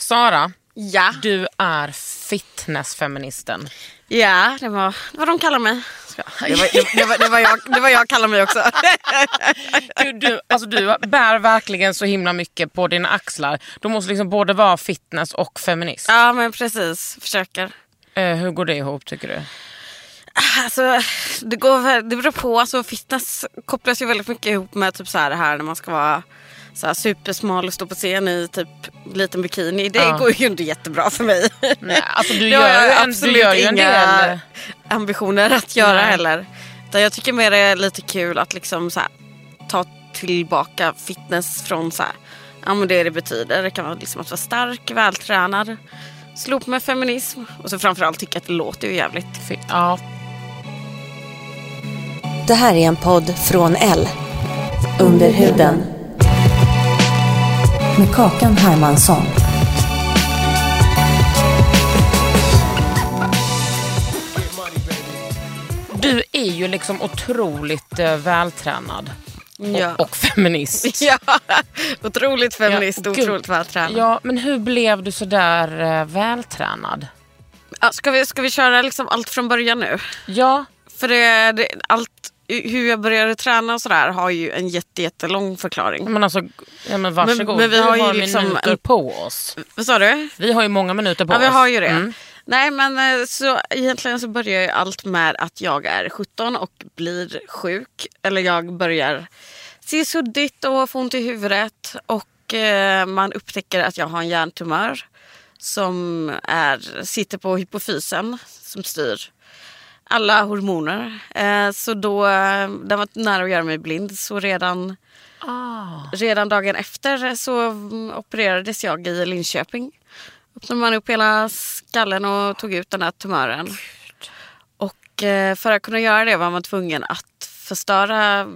Sara, Ja, du är fitnessfeministen. ja det var vad de kallar mig. Det var, det, det, var, det, var jag, det var jag kallar mig också. Du, du, alltså du bär verkligen så himla mycket på dina axlar. Du måste liksom både vara fitness och feminist. Ja men precis, försöker. Eh, hur går det ihop tycker du? Alltså, det, går, det beror på. Alltså, fitness kopplas ju väldigt mycket ihop med typ så här, det här när man ska vara så här, supersmal och stå på scen i typ liten bikini. Det Ja. går ju inte jättebra för mig. Nej, alltså du gör ju jag en, du absolut gör ju en inga del... ambitioner att göra Nej. heller. Utan jag tycker mer det är lite kul att liksom så här, ta tillbaka fitness från så här, ja men det det betyder. Det kan vara liksom att vara stark, vältränad, slå upp med feminism och så framförallt tycka att det låter ju jävligt. Fi- Ja, Det här är en podd från L. Under huden. Med Kakan Hermansson. du är ju liksom otroligt eh, vältränad. Ja. Och, och feminist. Ja, otroligt feminist Ja, och otroligt vältränad. Ja, men hur blev du så där eh, vältränad? Ja, ska, vi, ska vi köra liksom allt från början nu? Ja, För det, det, allt, hur jag började träna och sådär har ju en jätte, jättelång förklaring. men alltså, ja, men varsågod. Men- men vi har ju liksom minuter en- på oss. Vad sa du? Vi har ju många minuter på Ja, oss. vi har ju det. Mm. Nej, men eh, så egentligen så börjar ju allt med att jag är 17 och blir sjuk. Eller jag börjar se suddigt och få ont i huvudet. Och eh, man upptäcker att jag har en hjärntumör som är, sitter på hypofysen som styr alla hormoner. Eh, så då, eh, den var nära att göra mig blind. Så redan, redan dagen efter så mm, opererades jag i Linköping. Öppnade man upp hela skallen och tog ut den här tumören. Och eh, för att kunna göra det var man tvungen att förstöra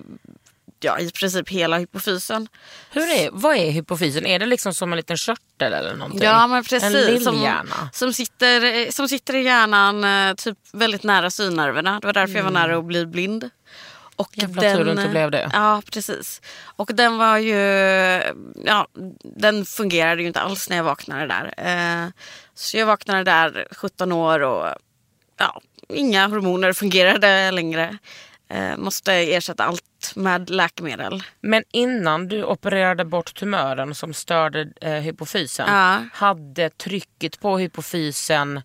ja, i princip hela hypofysen. Hur är, vad är hypofysen? Är det liksom som en liten körtel eller någonting? Ja men precis. En som, lillhjärna? som, sitter, som sitter i hjärnan eh, typ väldigt nära synnerverna. Det var därför jag var nära att bli blind. Och Mm. Jävla tur du inte blev det. Ja precis. Och den var ju, ja den fungerade ju inte alls när jag vaknade där. Eh, så jag vaknade där 17 år och ja, inga hormoner fungerade längre. Eh, måste ersätta allt med läkemedel. Men innan du opererade bort tumören som störde eh, hypofysen, Ja. hade trycket på hypofysen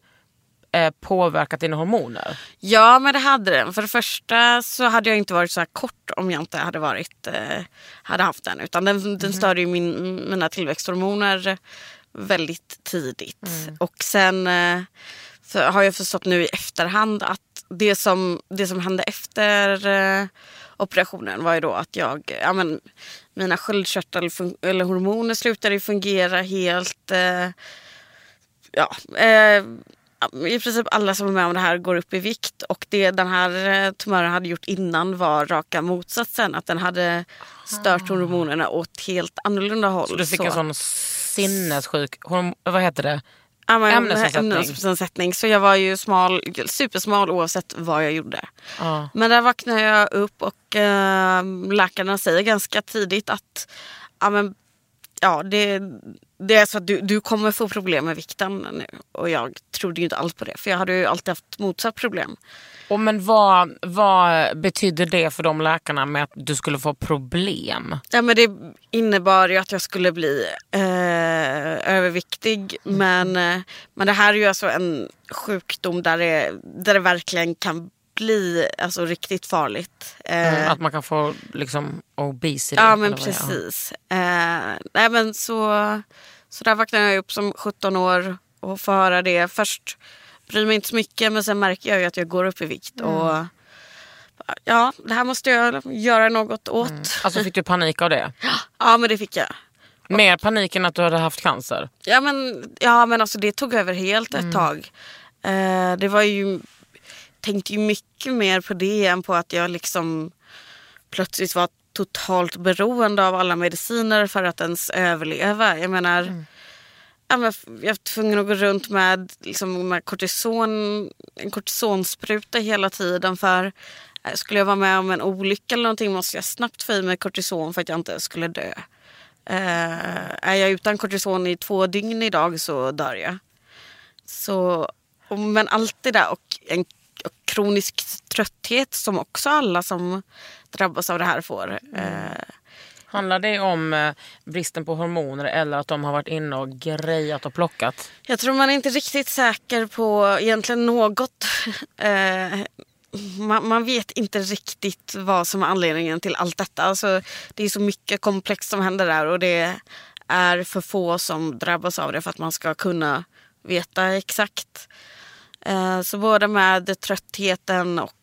eh, påverkat dina hormoner? Ja, men det hade den. För det första så hade jag inte varit så här kort om jag inte hade, varit, eh, hade haft den. Utan den, den störde ju min, mina tillväxthormoner väldigt tidigt. Och sen eh, har jag förstått nu i efterhand att det som, det som hände efter eh, operationen var ju då att jag, ja men mina sköldkörtelhormoner slutade ju fungera helt. Eh, ja, eh, i princip alla som är med om det här går upp i vikt och det den här eh, tumören hade gjort innan var raka motsatsen. Att den hade stört hormonerna åt helt annorlunda håll. Så du fick en sån sinnessjuk, horm- vad heter det? Men, ämnesomsättning. ämnesomsättning. Så jag var ju smal, supersmal oavsett vad jag gjorde. Ja. Men där vaknade jag upp och eh, läkarna säger ganska tidigt att ja, men, ja, det, det är så att du, du kommer få problem med vikten nu. Och jag trodde ju inte alls på det. För jag hade ju alltid haft motsatt problem. Och men vad, vad betyder det för de läkarna med att du skulle få problem? Ja, men det innebar ju att jag skulle bli eh, överviktig. Men, eh, men det här är ju alltså en sjukdom där det, där det verkligen kan bli alltså, riktigt farligt. Eh, Mm, att man kan få liksom obesity? Ja men precis. Eh, nej men så, så där vaknade jag upp som 17 år och får höra det. Först bryr mig inte så mycket men sen märker jag ju att jag går upp i vikt. Mm. Och ja, det här måste jag göra något åt. Alltså fick du panik av det? Ja men det fick jag. Mer panik än att du hade haft cancer? Ja men, ja, men alltså det tog över helt ett tag. Eh, det var ju, tänkte ju mycket mer på det än på att jag liksom plötsligt var totalt beroende av alla mediciner för att ens överleva. Jag menar, men jag var tvungen att gå runt med, liksom, med kortison, en kortisonspruta hela tiden för eh, skulle jag vara med om en olycka eller någonting måste jag snabbt få i mig kortison för att jag inte skulle dö. Eh, är jag utan kortison i två dygn idag så dör jag. Så, och, men allt det där och en och kronisk trötthet som också alla som drabbas av det här får. Eh, Handlar det om eh, bristen på hormoner eller att de har varit inne och grejat och plockat? jag tror man är inte riktigt säker på egentligen något. Eh, man, man vet inte riktigt vad som är anledningen till allt detta. Alltså, det är så mycket komplext som händer där och det är för få som drabbas av det för att man ska kunna veta exakt. Eh, så både med tröttheten och,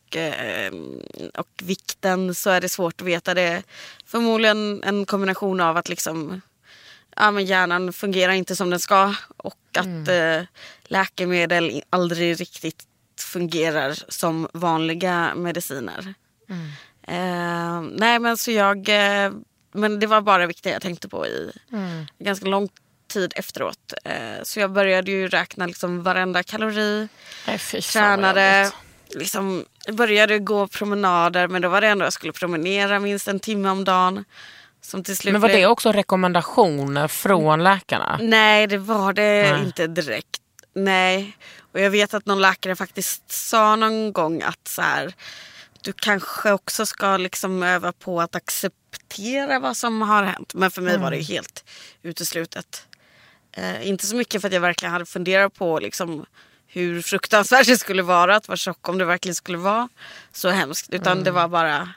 och vikten så är det svårt att veta. Det är förmodligen en kombination av att liksom, ja, men hjärnan fungerar inte som den ska och att eh, läkemedel aldrig riktigt fungerar som vanliga mediciner. Eh, nej men så jag, eh, men det var bara vikten jag tänkte på i ganska lång tid efteråt. Eh, så jag började ju räkna liksom varenda kalori, Nej, tränade. Liksom, började gå promenader men då var det ändå jag skulle promenera minst en timme om dagen. Som till slut Men var det också rekommendationer från läkarna? Nej, det var det Nej. inte direkt. Nej. Och jag vet att någon läkare faktiskt sa någon gång att så här, du kanske också ska liksom öva på att acceptera vad som har hänt. Men för mig var det ju helt uteslutet. Eh, inte så mycket för att jag verkligen hade funderat på liksom, hur fruktansvärt det skulle vara att vara tjock om det verkligen skulle vara så hemskt. Utan det var bara,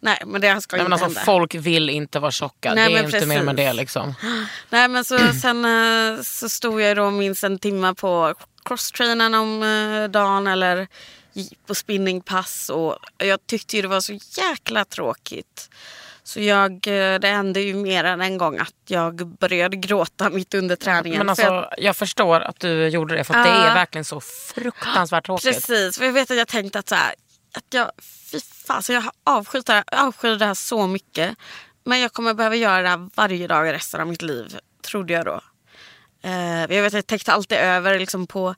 nej men det ska Nej, inte alltså, hända. folk vill inte vara tjocka. Nej, det är inte mer med det. Liksom. Nej men så, sen eh, så stod jag då minst en timme på crosstrainern om eh, dagen eller på spinningpass och jag tyckte ju det var så jäkla tråkigt. Så jag, eh, det hände ju mer än en gång att jag började gråta mitt under träningen. Men För jag- alltså, jag förstår att du gjorde det för att det är verkligen så fruktansvärt tråkigt. Precis, för jag vet att jag tänkte att så här, att jag, fy fan, så jag har avskytt det här, avskyr det här så mycket. Men jag kommer behöva göra det här varje dag resten av mitt liv, trodde jag då. Eh, jag vet att jag täckte alltid över liksom på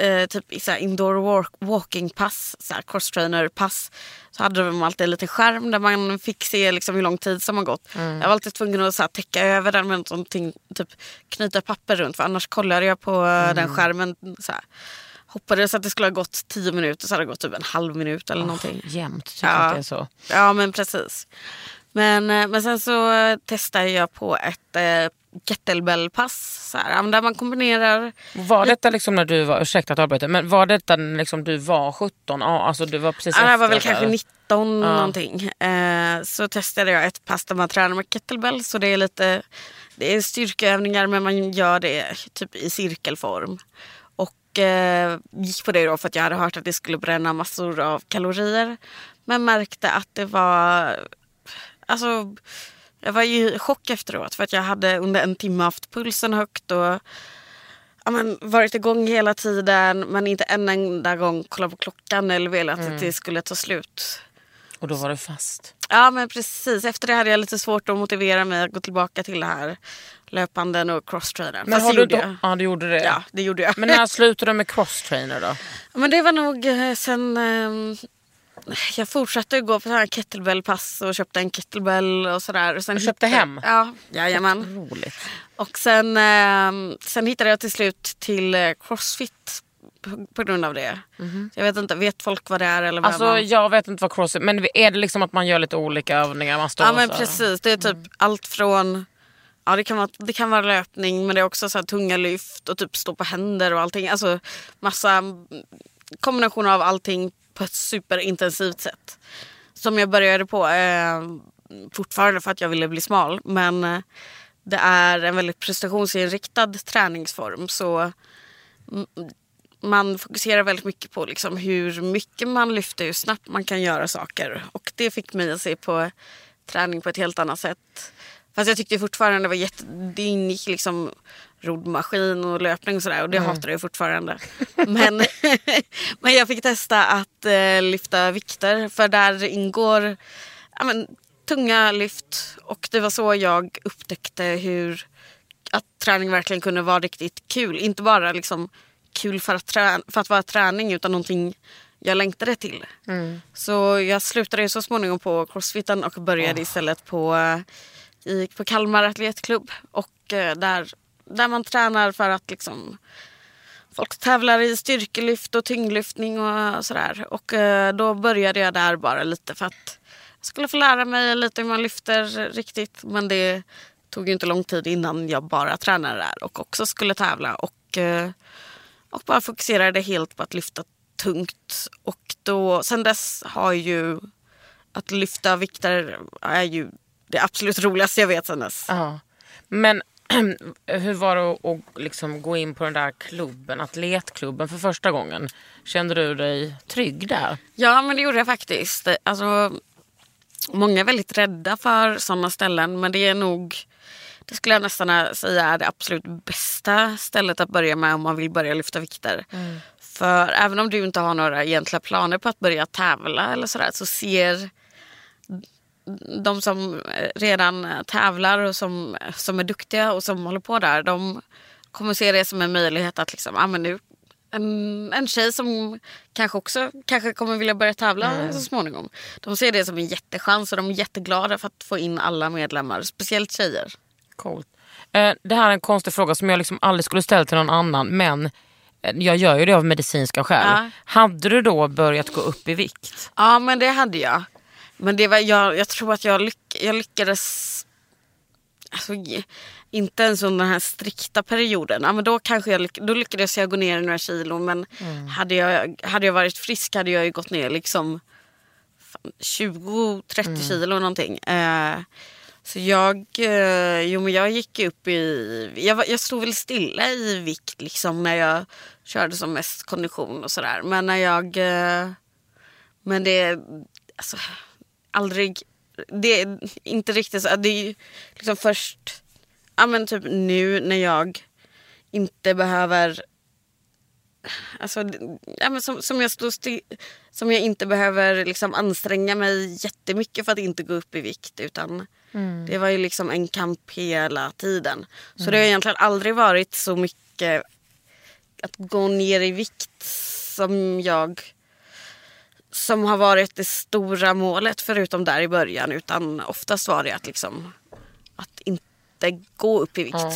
eh, typ i så här indoor walk, walking pass, så här cross trainer pass. Så hade de alltid en liten skärm där man fick se liksom hur lång tid som har gått. Jag var alltid tvungen att så här, täcka över den med någonting, typ knyta papper runt för annars kollade jag på eh, den skärmen. Så här. Hoppades att det skulle ha gått tio minuter så hade det gått typ en halv minut eller någonting. Jämt tycker Ja. det är så. Ja men precis. Men, eh, men sen så eh, testade jag på ett eh, kettlebellpass. Så här, ja, där man kombinerar. Var detta liksom när du var, ursäkta att jag avbryter, men var detta när liksom du var 17? Ja, alltså du var precis Ja, här var väl kanske där. 19 någonting. Eh, så testade jag ett pass där man tränar med kettlebell. Så det är lite det är styrkeövningar men man gör det typ i cirkelform. Och eh, gick på det då för att jag hade hört att det skulle bränna massor av kalorier. Men märkte att det var... Alltså, jag var ju i chock efteråt för att jag hade under en timme haft pulsen högt och ja, men, varit igång hela tiden men inte en enda gång kollat på klockan eller velat att det skulle ta slut. Och då var du fast. Ja men precis, efter det hade jag lite svårt att motivera mig att gå tillbaka till det här löpanden och crosstrainer. Men har du gjorde jag. Ja, du gjorde det. Ja, det gjorde jag. Men när slutade du med crosstrainer då? men det var nog eh, sen... jag fortsatte gå på sådana kettlebellpass och köpte en kettlebell och sådär. Och sen Du köpte hittade- hem? Ja, jajamän. Roligt. Och sen, eh, sen hittade jag till slut till eh, crossfit på, på grund av det. Jag vet inte, vet folk vad det är eller vad Alltså man... jag vet inte vad crossfit men är det liksom att man gör lite olika övningar? Man står Ja och men precis, det är typ allt från Ja, det, kan vara, det kan vara löpning men det är också så här tunga lyft och typ stå på händer och allting. Alltså massa mm, kombinationer av allting på ett superintensivt sätt. Som jag började på eh, fortfarande för att jag ville bli smal. Men eh, det är en väldigt prestationsinriktad träningsform. Så man fokuserar väldigt mycket på liksom hur mycket man lyfter, hur snabbt man kan göra saker. Och det fick mig att se på träning på ett helt annat sätt. Fast jag tyckte fortfarande det var jätte... Det ingick liksom roddmaskin och löpning och sådär och det hatar jag fortfarande. Men, men jag fick testa att eh, lyfta vikter för där ingår ja, men, tunga lyft och det var så jag upptäckte hur att träning verkligen kunde vara riktigt kul. Inte bara liksom kul för att, trä- för att vara träning utan någonting jag längtade till. Så jag slutade ju så småningom på crossfiten och började istället på, eh, gick på Kalmar atletklubb. Och eh, där, där man tränar för att liksom Folk tävlar i styrkelyft och tyngdlyftning och sådär. Och eh, då började jag där bara lite för att jag skulle få lära mig lite hur man lyfter riktigt. Men det tog ju inte lång tid innan jag bara tränade där och också skulle tävla. Och, eh, och bara fokuserade helt på att lyfta tungt. Och då, sen dess har ju att lyfta vikter är ju det absolut roligaste jag vet sen dess. Ja. Men hur var det att, liksom gå in på den där klubben, atletklubben för första gången? Kände du dig trygg där? Ja, men det gjorde jag faktiskt. Alltså, många är väldigt rädda för sådana ställen, men det är nog det skulle jag nästan säga är det absolut bästa stället att börja med om man vill börja lyfta vikter. För även om du inte har några egentliga planer på att börja tävla eller sådär så ser de som redan tävlar och som, som är duktiga och som håller på där, de kommer se det som en möjlighet att liksom, ah, men nu, en, en tjej som kanske också kanske kommer vilja börja tävla så småningom. De ser det som en jättechans och de är jätteglada för att få in alla medlemmar, speciellt tjejer. Coolt. Eh, det här är en konstig fråga som jag liksom aldrig skulle ställa till någon annan men eh, jag gör ju det av medicinska skäl. Ja. Hade du då börjat gå upp i vikt? Ja men det hade jag. Men det var, jag, jag tror att jag, lyck, jag lyckades alltså, inte ens under den här strikta perioden. Ja, men då, kanske jag, då lyckades jag gå ner några kilo men hade, jag, hade jag varit frisk hade jag ju gått ner liksom fan, 20-30 kilo någonting. Eh, så jag, eh, jo, men jag gick upp i, jag, jag stod väl stilla i vikt liksom när jag körde som mest kondition och sådär. Men när jag eh, men det alltså, aldrig... Det är inte riktigt så. Det är ju liksom först... Ja men typ nu när jag inte behöver... Alltså, ja, men som, som, jag sti, som jag inte behöver liksom anstränga mig jättemycket för att inte gå upp i vikt. Utan Det var ju liksom en kamp hela tiden. Så det har egentligen aldrig varit så mycket att gå ner i vikt som jag som har varit det stora målet förutom där i början utan oftast var det att liksom att inte gå upp i vikt. Ja.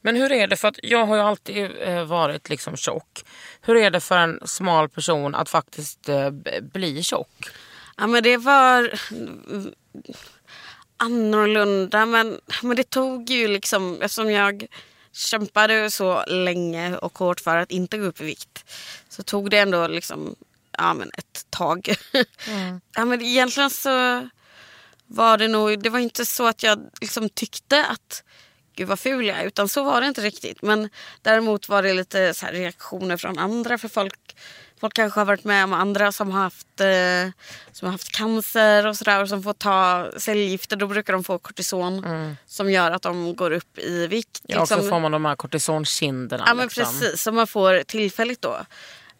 Men hur är det, för att jag har ju alltid eh, varit liksom tjock. Hur är det för en smal person att faktiskt eh, bli tjock? Ja men det var annorlunda men, men det tog ju liksom eftersom jag kämpade så länge och hårt för att inte gå upp i vikt så tog det ändå liksom ja, men ett tag. ja, men egentligen så var det nog, det var inte så att jag liksom tyckte att gud vad ful jag är utan så var det inte riktigt. Men däremot var det lite reaktioner från andra för folk Folk kanske har varit med om andra som har haft, eh, som har haft cancer och sådär och som får ta cellgifter. Då brukar de få kortison som gör att de går upp i vikt. Ja, och så liksom. får man de här kortisonkinderna. Ja men liksom. precis, som man får tillfälligt då.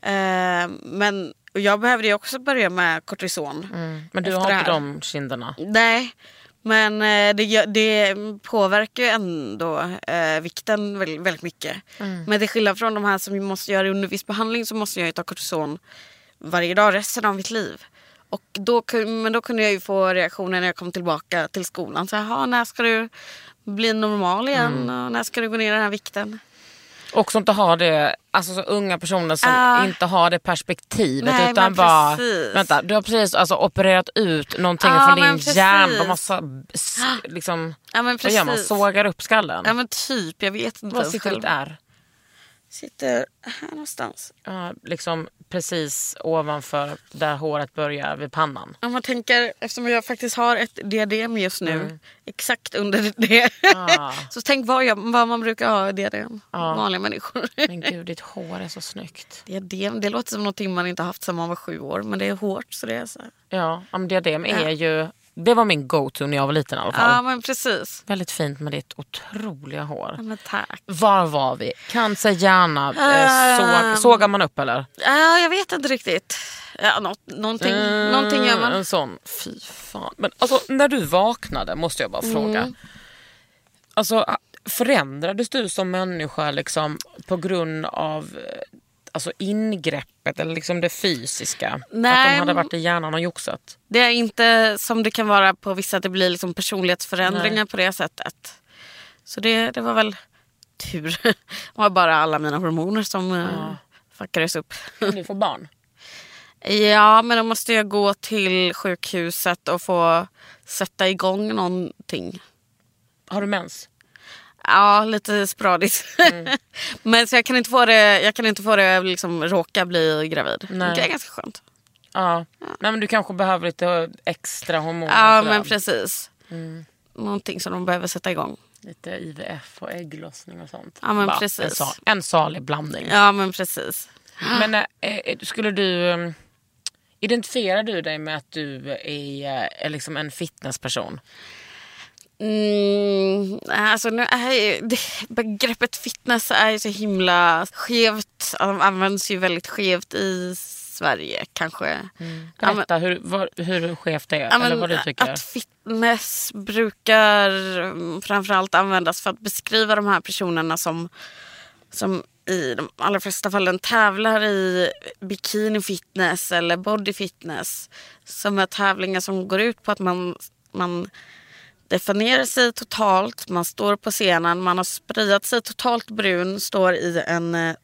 Eh, men och jag behövde ju också börja med kortison. Mm. Men du har inte de kinderna? Nej, men eh, det, det påverkar ju ändå eh, vikten väldigt, väldigt mycket. Men till skillnad från de här som måste göra under viss behandling så måste jag ju ta kortison varje dag resten av mitt liv. Och då, men då kunde jag ju få reaktioner när jag kom tillbaka till skolan. Så här, när ska du bli normal igen? Mm. Och när ska du gå ner i den här vikten? Också inte ha det, alltså så unga personer som Ah. inte har det perspektivet Nej, utan bara, precis. vänta du har precis alltså, opererat ut någonting Ja, från din precis. hjärna. S- liksom, Ja men vad gör man? precis. Sågar upp skallen? Ja men typ, jag vet inte ens sitter själv. ditt R? Sitter här någonstans. Ja, liksom precis ovanför där håret börjar vid pannan. Om man tänker, eftersom jag faktiskt har ett diadem just nu, Mm. exakt under det. Ah. så tänk vad, jag, vad man brukar ha i diadem. Ja. Vanliga människor. Men gud, ditt hår är så snyggt. diadem, det låter som någonting man inte haft sedan man var sju år. Men det är hårt så det är så här. Ja, ja, men diadem är ju, det var min go-to när jag var liten i alla fall. Ja men precis. Väldigt fint med ditt otroliga hår. Ja, men tack. Var var vi? Kan säga gärna. Eh, Ehm. såg, sågar man upp eller? Ja, jag vet inte riktigt. Ja, nå, någonting, någonting gör Mm, man. En sån, fy fan. Men alltså när du vaknade måste jag bara fråga. Mm. Alltså förändrades du som människa liksom på grund av eh, alltså ingreppet eller liksom det fysiska? Att Nej, de hade varit i hjärnan och joxat? Det är inte som det kan vara på vissa, att det blir liksom personlighetsförändringar på det sättet. Så det, det var väl tur. Det var bara alla mina hormoner som ja. fuckades upp. Kan du få barn? Ja, men då måste jag gå till sjukhuset och få sätta igång någonting. Har du mens? Ja, lite sporadiskt. men så jag kan inte få det, jag kan inte få det liksom råka bli gravid. Nej. Det är ganska skönt. Ja. Nej, men du kanske behöver lite extra hormoner. Ja, men precis. Någonting som de behöver sätta igång. Lite IVF och ägglossning och sånt. Ja, men Bara precis. En, sal, en salig blandning. Ja, men precis. Men eh, skulle du... eh, Identifierar du dig med att du är, eh, är liksom en fitnessperson? Mm, alltså nu är det, begreppet fitness är ju så himla skevt. Det används ju väldigt skevt i Sverige kanske. Men- Berätta hur, vad, hur skevt det är. Ja, eller vad du tycker. Att fitness brukar mm, framförallt användas för att beskriva de här personerna som, som i de allra flesta fallen tävlar i bikini fitness eller body fitness. Som är tävlingar som går ut på att man, man definierar sig totalt, man står på scenen, man har sprayat sig totalt brun, står i en eh,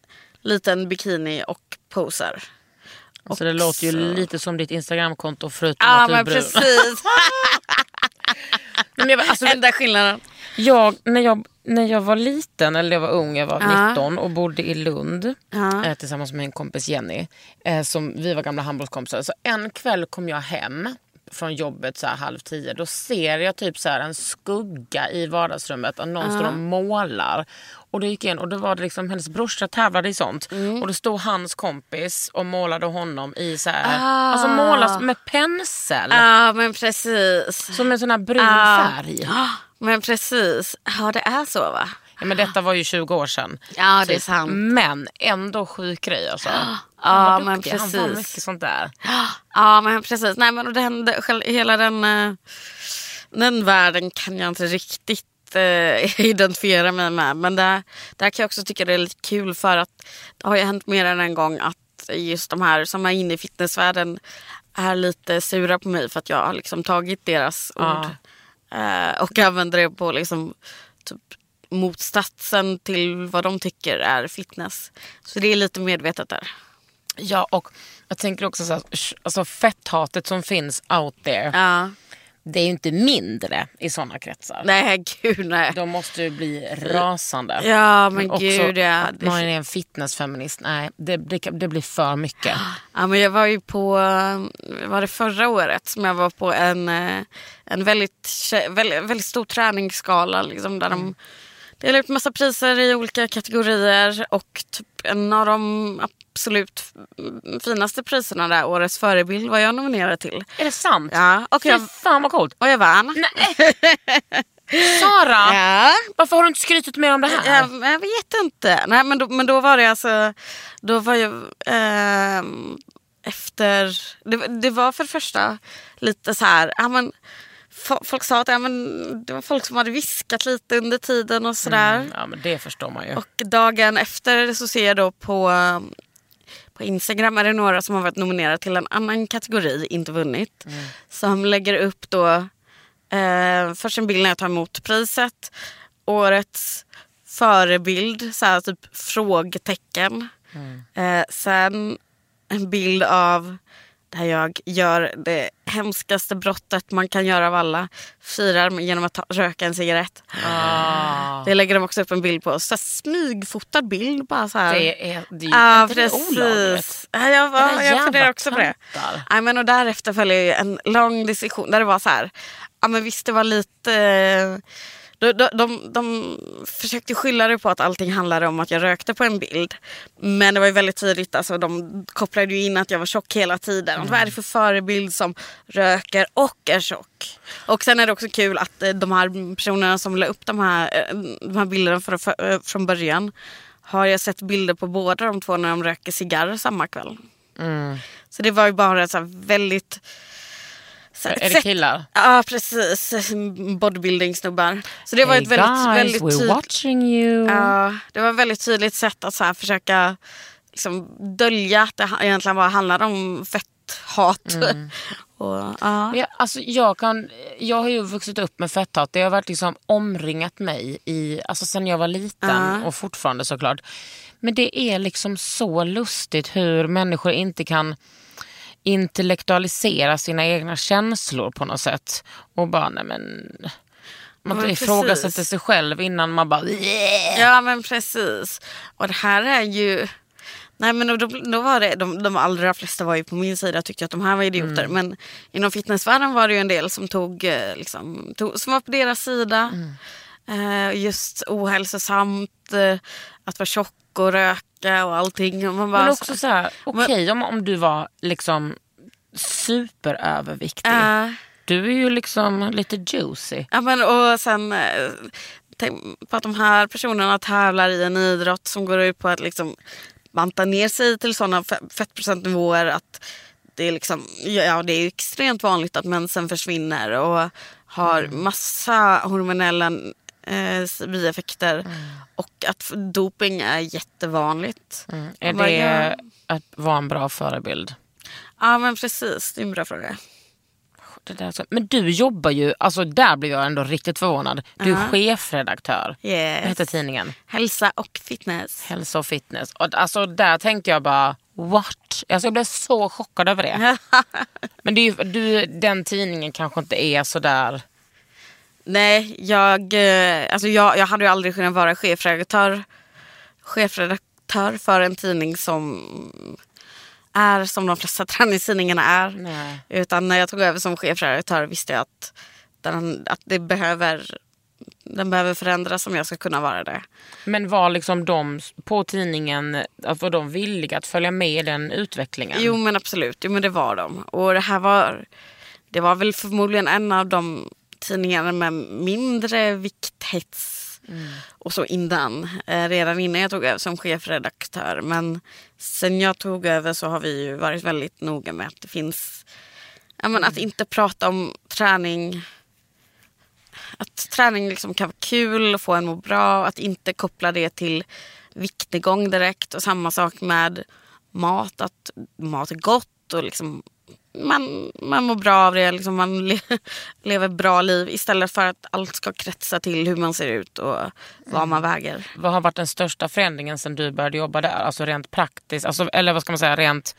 liten bikini och posar. Så det låter ju lite som ditt Instagramkonto förutom Ja att du är brun. precis. Men jag, alltså, Enda skillnaden. jag, när, jag, när jag var liten, eller jag var ung, jag var Ja. 19 och bodde i Lund Ja. eh, tillsammans med min kompis Jenny. Eh, som, vi var gamla handbollskompisar. Så en kväll kom jag hem från jobbet så halv tio. Då ser jag typ så en skugga i vardagsrummet och någon står och målar. Och då gick jag in och då var det liksom hennes brorsa tävlade i sånt. Mm. Och då stod hans kompis och målade honom i så här, Ah. alltså målas med pensel. Ja men precis. Som en sån här brun Ah. färg. Men precis. Ja det är så va? Ja, men detta var ju 20 år sedan. Ja det är Typ. sant. Men ändå sjuk grej alltså. Ja men duktig. Han var precis. mycket sånt där. Ja men precis. Nej men den, hela den, eh, den världen kan jag inte riktigt eh, identifiera mig med. Men där, där kan jag också tycka det är lite kul för att det har ju hänt mer än en gång att just de här som är inne i fitnessvärlden är lite sura på mig för att jag har liksom tagit deras Ja. ord eh, och använder det på liksom typ motsatsen till vad de tycker är fitness. Så det är lite medvetet där. Ja och jag tänker också så här, alltså fetthatet som finns out there. Ja. Det är ju inte mindre i sådana kretsar. Nej gud nej. De måste ju bli rasande. Ja men också gud ja. att någon är en fitnessfeminist. Nej, det, det, det blir för mycket. ja men jag var ju på, eh, var det förra året som jag var på en, eh, en väldigt, väldigt, väldigt stor träningsskala. Liksom, där de delar ut massa priser i olika kategorier och typ en av de absolut finaste priserna där, Årets förebild, var jag nominerad till. Är det sant? Ja, och Fy jag, fan vad coolt. och jag vann. Sara, Ja. varför har du inte skrytit mer om det här? Jag, jag vet inte. Nej, men, då, men då var det alltså... Då var jag... ehm, efter... Det, det var för det första lite så här... Ja, men, folk sa att ja, men, det var folk som hade viskat lite under tiden och sådär. Ja men det förstår man ju. Och dagen efter så ser jag då på, på Instagram är det några som har varit nominerade till en annan kategori, inte vunnit. Som lägger upp då eh, först en bild när jag tar emot priset. Årets förebild, så här typ frågetecken. Eh, sen en bild av där jag gör det hemskaste brottet man kan göra av alla. Firar genom att ta, röka en cigarett. Ah. Det lägger de också upp en bild på. Så smygfotad bild bara så här. Det är, det är inte det olagligt. Ja, jag, jag funderar också på det. Nej, men och därefter följer en lång diskussion där det var så här. Ja, men visst, det var lite... De, de, de, de försökte skylla det på att allting handlade om att jag rökte på en bild. Men det var ju väldigt tydligt, alltså, de kopplade ju in att jag var tjock hela tiden. Vad är det för förebild som röker och är tjock? Och sen är det också kul att eh, de här personerna som la upp de här, eh, de här bilderna för, för, eh, från början har jag sett bilder på båda de två när de röker cigarr samma kväll. Mm. Så det var ju bara så väldigt... Så Är det killar? Ja precis, bodybuilding-snubbar. Så det var Hey ett väldigt, guys, väldigt we're watching you. Ja, det var ett väldigt tydligt sätt att så här försöka liksom, dölja att det egentligen bara handlade om fetthat. Mm. Och. Men Jag, alltså jag, kan, jag har ju vuxit upp med fetthat. Det har varit liksom omringat mig i, alltså sen jag var liten Ja. och fortfarande såklart. Men det är liksom så lustigt hur människor inte kan intellektualisera sina egna känslor på något sätt. Och bara, nej men... Man Men ifrågasätter precis. sig själv innan man bara... ja men precis. Och det här är ju... Nej men då, då var det, de, de allra flesta var ju på min sida och tyckte att de här var idioter. Mm. Men inom fitnessvärlden var det ju en del som tog, eh, liksom, tog som var på deras sida. Mm. Eh, just ohälsosamt, eh, att vara tjock och röka och allting. Och man bara, Men också så här, okej om, om du var liksom superöverviktig. Eh, Du är ju liksom lite juicy. Ja, men, och sen eh, tänk på att de här personerna tävlar i en idrott som går ut på att liksom banta ner sig till sådana fe- fettprocentnivåer att det är, liksom, ja, det är extremt vanligt att mensen försvinner och har massa hormonella eh, bieffekter. Och att doping är jättevanligt. Är Jag bara, det att vara en bra förebild? Ja men precis, det är en bra fråga. Där, så- men du jobbar ju, alltså där blev jag ändå riktigt förvånad. Du är Ja. chefredaktör. Yes. Vad heter tidningen? Hälsa och fitness. Hälsa och fitness. Och alltså där tänkte jag bara, what? Alltså jag blev så chockad över det. Men det är ju, du, den tidningen kanske inte är sådär... Nej, jag, eh, alltså jag, jag hade ju aldrig kunnat vara chefredaktör, chefredaktör för en tidning som är som de flesta träningstidningarna är. Nej. Utan när jag tog över som chefredaktör visste jag att, den, att det behöver, den behöver förändras om jag ska kunna vara det. Men var liksom de på tidningen, var de villiga att följa med i den utvecklingen? Jo men absolut, jo, men det var de. Och det här var, det var väl förmodligen en av de tidningarna med mindre vikthets och så innan. Eh, redan innan jag tog över som chefredaktör. Men sen jag tog över så har vi ju varit väldigt noga med att det finns, ja, men att inte prata om träning att träning liksom kan vara kul och få en att må bra. Att inte koppla det till viktnedgång direkt. Och samma sak med mat. Att mat är gott och liksom man, man mår bra av det. Liksom man le, lever ett bra liv istället för att allt ska kretsa till hur man ser ut och vad man väger. Vad har varit den största förändringen sen du började jobba där? Alltså rent praktiskt, alltså, eller vad ska man säga, rent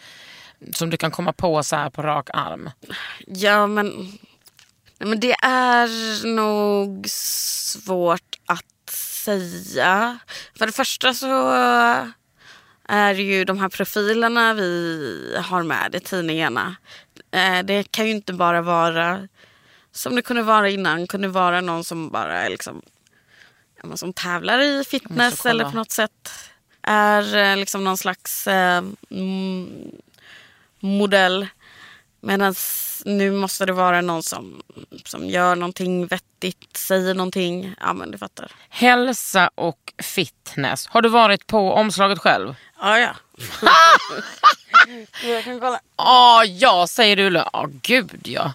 som du kan komma på så här på rak arm? Ja men, nej, men det är nog svårt att säga. För det första så är det ju de här profilerna vi har med i tidningarna. Eh, Det kan ju inte bara vara som det kunde vara innan. kunde vara någon som bara liksom, som tävlar i fitness eller på något sätt är eh, liksom någon slags eh, mm, modell. Medan nu måste det vara någon som, som gör någonting vettigt, säger någonting. Ja men du fattar. Hälsa och fitness. Har du varit på omslaget själv? Ja ja. jag kan kolla. Ja, ja säger du. Ja, gud ja.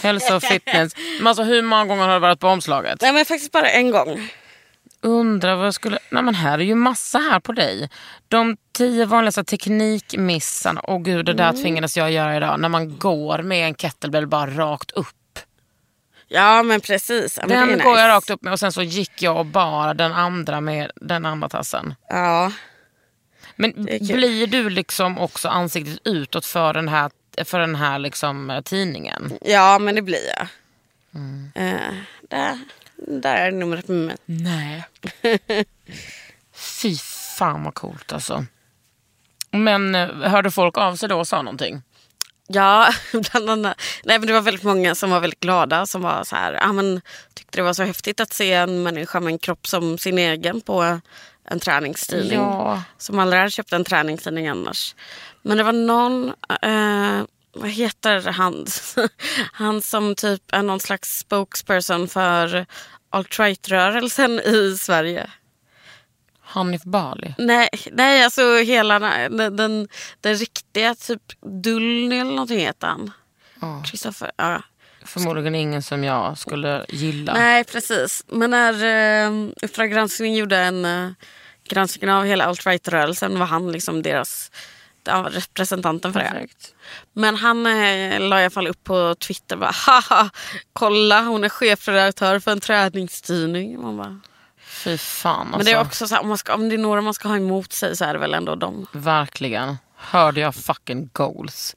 Hälsa och fitness. Men alltså hur många gånger har du varit på omslaget? Nej men faktiskt bara en gång. Undrar vad jag skulle... Nej men här är ju massa här på dig. De tio vanligaste teknikmissarna. Åh gud, det där Mm. tvingades jag göra idag. När man går med en kettlebell bara rakt upp. Ja men precis. Ja, Den går nice. jag rakt upp med och sen så gick jag och bara den andra med den andra tassen. Ja. Men blir du liksom också ansiktet utåt för den här, för den här liksom, eh, tidningen? ja men det blir jag. Mm. Eh, där, där är numret med mig. Nej. Fy fan vad coolt alltså. Men eh, hörde folk av sig då och sa någonting? Ja, bland annat. Nej, men det var väldigt många som var väldigt glada. Som var så här, ah, men, tyckte det var så häftigt att se en människa med en kropp som sin egen på en träningstidning. Ja. Som aldrig hade köpt en träningstidning annars. Men det var någon, eh, vad heter han? han som typ är någon slags spokesperson för alt-right-rörelsen i Sverige. Hanif Bali? Nej, nej alltså hela den, den, den riktiga typ Dullny eller någonting heter han. Ja. Christopher, ja. Förmodligen ingen som jag skulle gilla. Nej, precis. Men när uh, Uppdrag granskning gjorde en uh, granskning av hela alt-right-rörelsen var han liksom deras representanten för det. Perfekt. Men han eh, la i alla fall upp på Twitter bara haha, kolla hon är chefredaktör för en träningstidning. Man bara, Fy fan alltså. Men det är också så här, om, man ska, om det är några man ska ha emot sig så är det väl ändå dem. Verkligen. Hörde jag fucking goals.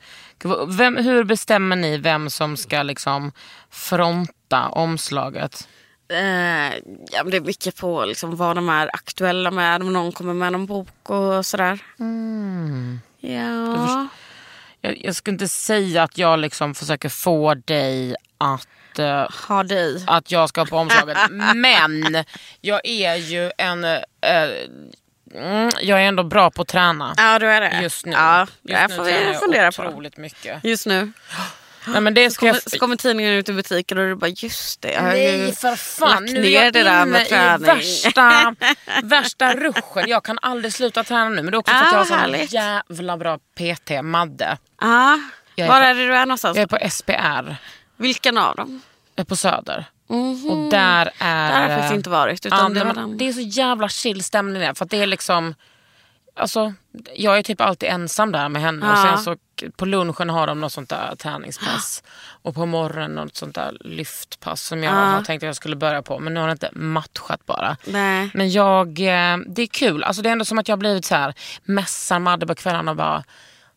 Vem, hur bestämmer ni vem som ska liksom fronta omslaget? Eh, ja, det är mycket på liksom, vad de är aktuella med. Om någon kommer med någon bok och sådär. Ja. Jag, jag skulle inte säga att jag liksom försöker få dig att, eh, Ha dig. att jag ska på omslaget. Men jag är ju en... eh, mm, jag är ändå bra på att träna. Ja, du är det. Just nu. Ja, Just det nu får tränar vi jag fundera på. otroligt mycket. Just nu. Nej, men det Så ska jag... kommer, så kommer tidningen ut i butiken och du bara just det. Jag har ju Nej för fan, lagt nu är jag det där med inne i träning. värsta, värsta ruschen. Jag kan aldrig sluta träna nu men det är också för att Ah, jag har sån härligt. jävla bra PT, Madde. Jag är Var på- är det du är någonstans? Jag är på SPR, Vilken av dem? jag är på Söder. Mhm. Och där är... Där har jag faktiskt inte varit. Utan Ja, det, var det är så jävla chill stämning där. För att det är liksom... Alltså, jag är typ alltid ensam där med henne. Och Ja. sen så på lunchen har de något sånt där träningspass. Och på morgonen något sånt där lyftpass som jag Ja. har tänkt att jag skulle börja på. Men nu har det inte matchat bara. Nej. Men jag, eh, det är kul. Alltså det är ändå som att jag har blivit så här mässar Madde på kvällarna och bara,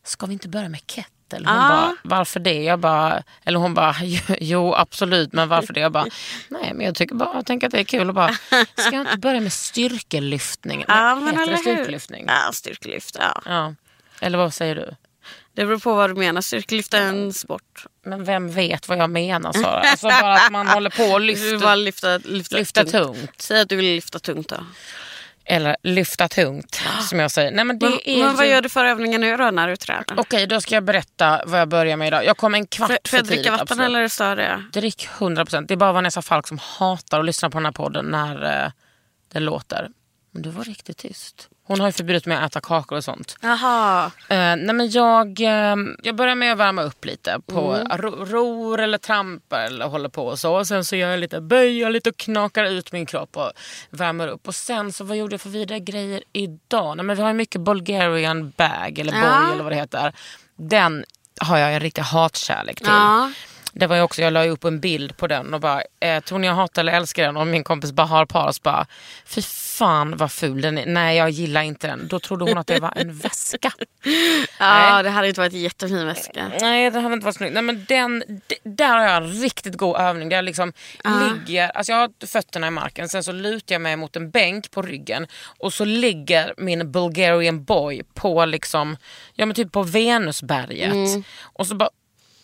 ska vi inte börja med kettle? Hon Ja. bara, varför det? Jag bara, eller hon bara, jo absolut men varför det? Jag bara, nej men jag tycker bara, jag tänker att det är kul och bara, ska jag inte börja med styrkelyftning? Nej, men heter eller det styrkelyftning? Ja, styrkelyft. Ja. Ja. Eller vad säger du? Det beror på vad du menar. Styrkelyft är en sport. Men vem vet vad jag menar Sara? Alltså bara att man håller på och Du vill lyfter, bara lyfta, lyfta, lyfta tungt. Säg att du vill lyfta tungt då. Eller lyfta tungt som jag säger. Nej men det Men, är men vad ju- gör du för övningar nu då när du tränar? Okej, då ska jag berätta vad jag börjar med idag. Jag kom en kvart Får för, får jag tidigt. dricka vatten absolut. eller stör det? Drick 100%. Det är bara Vanessa Falk som hatar att lyssna på den här podden när eh, det låter. Men du var riktigt tyst. Hon har ju förbjudit mig att äta kakor och sånt. Jaha. Eh, nej men jag, eh, jag börjar med att värma upp lite på Mm. ro, ror eller trampar eller håller på och så. Och sen så gör jag lite böjer lite och knakar ut min kropp och värmer upp. Och sen så vad gjorde jag för vidare grejer idag? Nej, men vi har ju mycket Bulgarian bag eller Ja. eller vad det heter. Den har jag en riktig hatkärlek till. Ja. Det var ju också, jag la upp en bild på den och bara, eh, tror ni jag hatar eller älskar den? Och min kompis bara har paus bara, fy fan vad ful den är. Nej jag gillar inte den. Då trodde hon att det var en väska. ja, Nej. det hade inte varit en jättefin väska. Nej det hade inte varit snyggt. Nej, men den, d- där har jag en riktigt god övning. Där jag liksom ligger, alltså jag har fötterna i marken, sen så lutar jag mig mot en bänk på ryggen. Och så ligger min Bulgarian boy på liksom, ja men typ på Venusberget. Och så bara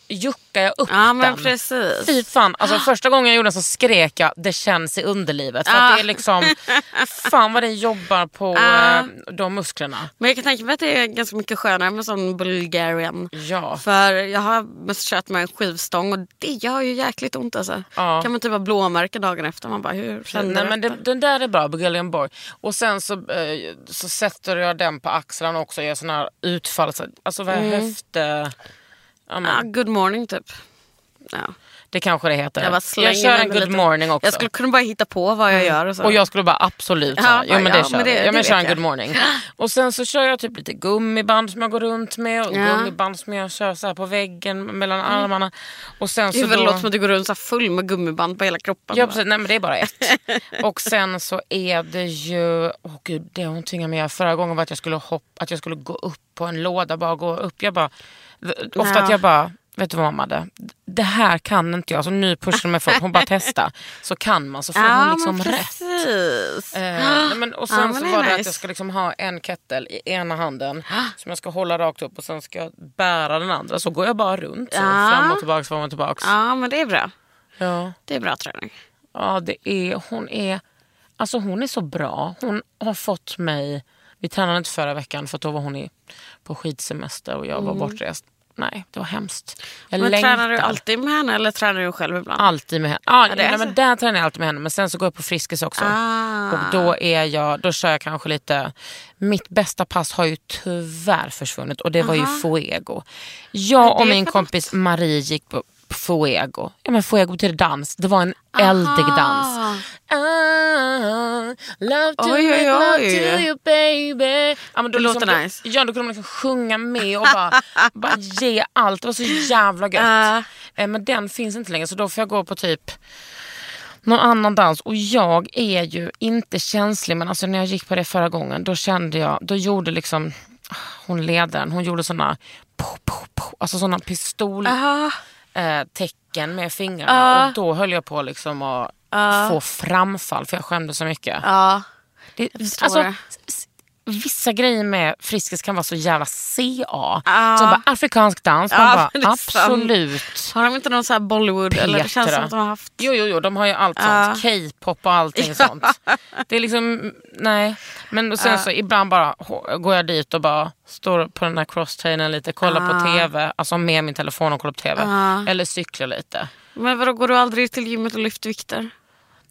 juckar jag upp Ja, men den. precis. Fy fan, alltså första gången jag gjorde den så skrek jag det känns i underlivet. För Ah. det är liksom, fan vad den jobbar på Ah. eh, de musklerna. Men jag kan tänka mig att det är ganska mycket skönare med sån Bulgarian. Ja. För jag har mest kört med en skivstång och det gör ju jäkligt ont alltså. Ja. Kan man typ ha blåmärken dagen efter. Man bara, hur kände Nej, men det, den där är bra, Bulgarian Boy. Och sen så, eh, så sätter jag den på axlarna också och gör såna här utfall. Så, alltså vad är höft... Ja, Ja, good morning typ. Ja. Det kanske det heter. Jag, Jag, kör en good lite- morning också. Jag skulle kunna bara hitta på vad jag gör. Och, så. Och jag skulle bara absolut Ja, jo, men det ja, kör men det- det ja, men vet kör en jag. good morning. Och sen så kör jag typ lite gummiband som jag går runt med. Och Ja. Mm. gummiband som jag kör så på väggen mellan armarna. Och sen så det då... låter som att du går runt så full med gummiband på hela kroppen. Ja precis, nej men det är bara ett. och sen så är det ju, åh gud det hon tvingade mig göra förra gången var att jag skulle hoppa, att jag skulle gå upp på en låda, bara gå upp. Jag bara, ofta Ja. att jag bara, vet du vad Madde, det här kan inte jag. Så nu pushar mig folk, hon bara testa. Så kan man så får hon liksom men rätt. Eh, men, och sen Ja, men så var det nice. att jag ska liksom ha en kettle i ena handen som jag ska hålla rakt upp och sen ska jag bära den andra. Så går jag bara runt så, Ja. fram och tillbaks, fram och tillbaks. Ja, men det är bra. Ja. Det är bra träning. Ja, det är, hon är alltså hon är så bra. Hon har fått mig... Vi tränade inte förra veckan för då var hon i, på skidsemester och jag var bortrest. Nej, det var hemskt. Jag. Men tränar du längtar. alltid med henne eller tränar du själv ibland? Alltid med henne. Ja, det är nej, men där tränar jag alltid med henne. Men sen så går jag på Friskis också. Ah. Och då, är jag, då kör jag kanske lite... Mitt bästa pass har ju tyvärr försvunnit och det var ju Fuego. Jag och min kompis Marie gick på Fuego. Ja, men Fuego betyder dans. Det var en eldig dans. Ah, love to Oj, oj, love to you baby. Ja, men då Det låter liksom, nice. Ja, då kunde man liksom sjunga med och bara, bara ge allt. Det var så jävla gött. Ah. Eh, Men den finns inte längre så då får jag gå på typ någon annan dans. Och jag är ju inte känslig men alltså när jag gick på det förra gången då kände jag, då gjorde liksom hon ledaren, hon gjorde såna po, po, po, alltså såna pistol Ah. Eh, tecken med fingrarna Ah. och då höll jag på liksom att få framfall för jag skämde så mycket. Ja. Det, alltså, det. Vissa grejer med Friskis kan vara så jävla CA. Ja. Så bara afrikansk dans, man Ja, bara sant. absolut. Har de inte någon så här Bollywood? Eller det känns som att de har haft... Jo, jo, jo, de har ju allt sånt. K-pop och allting sånt. Det är liksom, nej. Men sen så ibland bara går jag dit och bara står på den här crosstrainern lite, kollar på TV, alltså med min telefon och kollar på TV. Eller cyklar lite. Men vadå, går du aldrig till gymmet och lyfter vikter? Nej,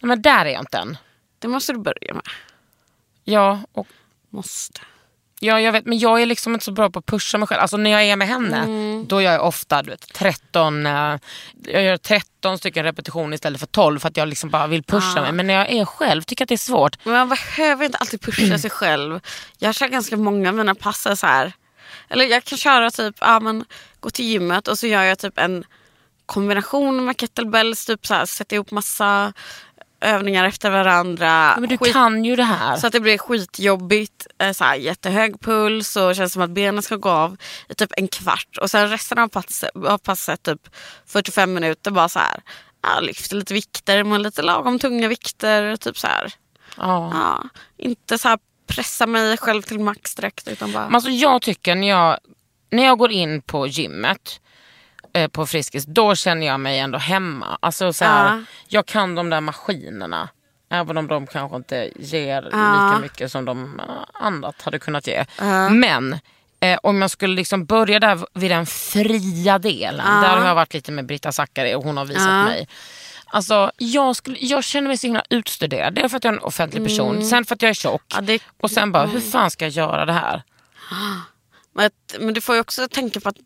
Men där är jag inte än. Det måste du börja med. Ja, och Måste. Ja, jag vet, men jag är liksom inte så bra på att pusha mig själv. Alltså när jag är med henne, Mm. då gör jag ofta du vet, 13, eh, jag gör 13 stycken repetitioner istället för 12 för att jag liksom bara vill pusha mig. Men när jag är själv tycker jag att det är svårt. Men man behöver inte alltid pusha sig själv. Jag kör ganska många av mina pass så här. Eller jag kan köra typ, ja men gå till gymmet och så gör jag typ en kombination med kettlebells. Typ så här, sätter ihop massa övningar efter varandra. Ja, men du Skit- kan ju det här. Så att det blir skitjobbigt, eh, så här, jättehög puls och känns som att benen ska gå av i typ en kvart. Och sen resten av passet, av passet typ 45 minuter bara så här. Ja, lyfter lite vikter med lite lagom tunga vikter. Typ så här. ja. Ja, inte så här pressa mig själv till max direkt utan bara... Men alltså jag tycker när jag, när jag går in på gymmet eh, på Friskis, då känner jag mig ändå hemma. Alltså så här, Ja. Jag kan de där maskinerna. Även om de kanske inte ger Ja. lika mycket som de eh, annat hade kunnat ge. Men eh, om jag skulle liksom börja där vid den fria delen. Där har jag varit lite med Britta Zackari och hon har visat mig. Alltså, jag, skulle, jag känner mig så himla utstuderad. Dels för att jag är en offentlig person, sen för att jag är tjock. Ja, det- Och sen bara, hur fan ska jag göra det här? Men, men du får ju också tänka på att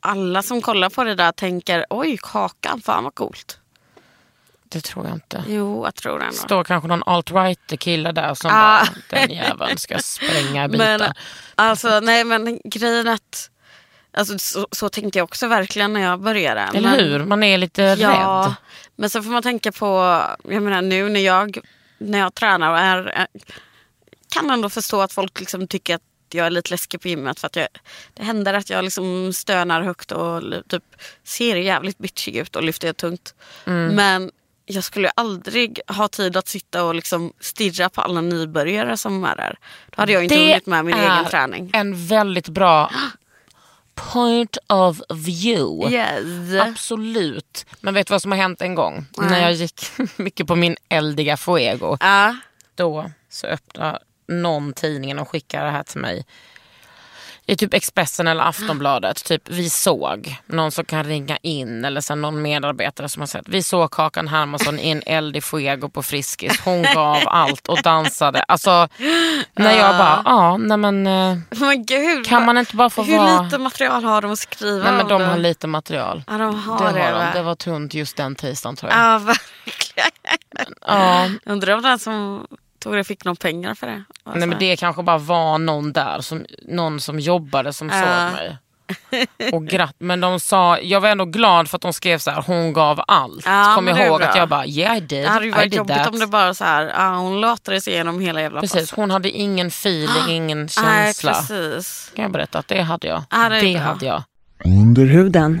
alla som kollar på det där tänker oj kakan, fan vad coolt. Det tror jag inte. Jo, jag tror det ändå. står kanske någon alt-right kille där som Ah. bara, den jäveln ska spränga bitar. Men alltså nej men grejen är att alltså, så, så tänkte jag också verkligen när jag började. Eller men, hur? Man är lite Ja, rädd. men så får man tänka på, jag menar nu när jag, när jag tränar och är, är kan ändå förstå att folk liksom tycker att jag är lite läskig på gymmet för att jag, det händer att jag liksom stönar högt och typ ser jävligt bitchig ut och lyfter tungt. Mm. Men jag skulle aldrig ha tid att sitta och liksom stirra på alla nybörjare som är där. Då hade jag inte hunnit med min egen träning. en väldigt bra point of view. Yes. Absolut. Men vet du vad som har hänt en gång? När jag gick mycket på min eldiga Fuego. Ja. Då så öppnade någon tidningen och skickade det här till mig. i typ Expressen eller Aftonbladet, typ vi såg, någon som kan ringa in eller sen någon medarbetare som har sett, vi såg Kakan Hermansson i en eldig fuego på Friskis, hon gav allt och dansade. Alltså när jag bara, ja nej men eh, Men gud, kan man inte bara få hur vara... lite material har de att skriva Nej men de det? har lite material. Ja, de har det, det, har va? de. det var tunt just den tisdagen tror jag. Ja, verkligen. Ja, Undrar om den som tog det fick någon pengar för det. Alltså. nej men det kanske bara var någon där, som, någon som jobbade som såg mig. Och gratt, men de sa, jag var ändå glad för att de skrev så här, hon gav allt. Ja, kom ihåg bra. att jag bara, yeah I did, Det hade ju varit jobbigt that. om det bara så här, ja, hon latade sig igenom hela jävla Precis, passet. hon hade ingen feeling, ingen Nej, känsla. precis. kan jag berätta att det hade jag. Ja, det det hade jag. Under huden.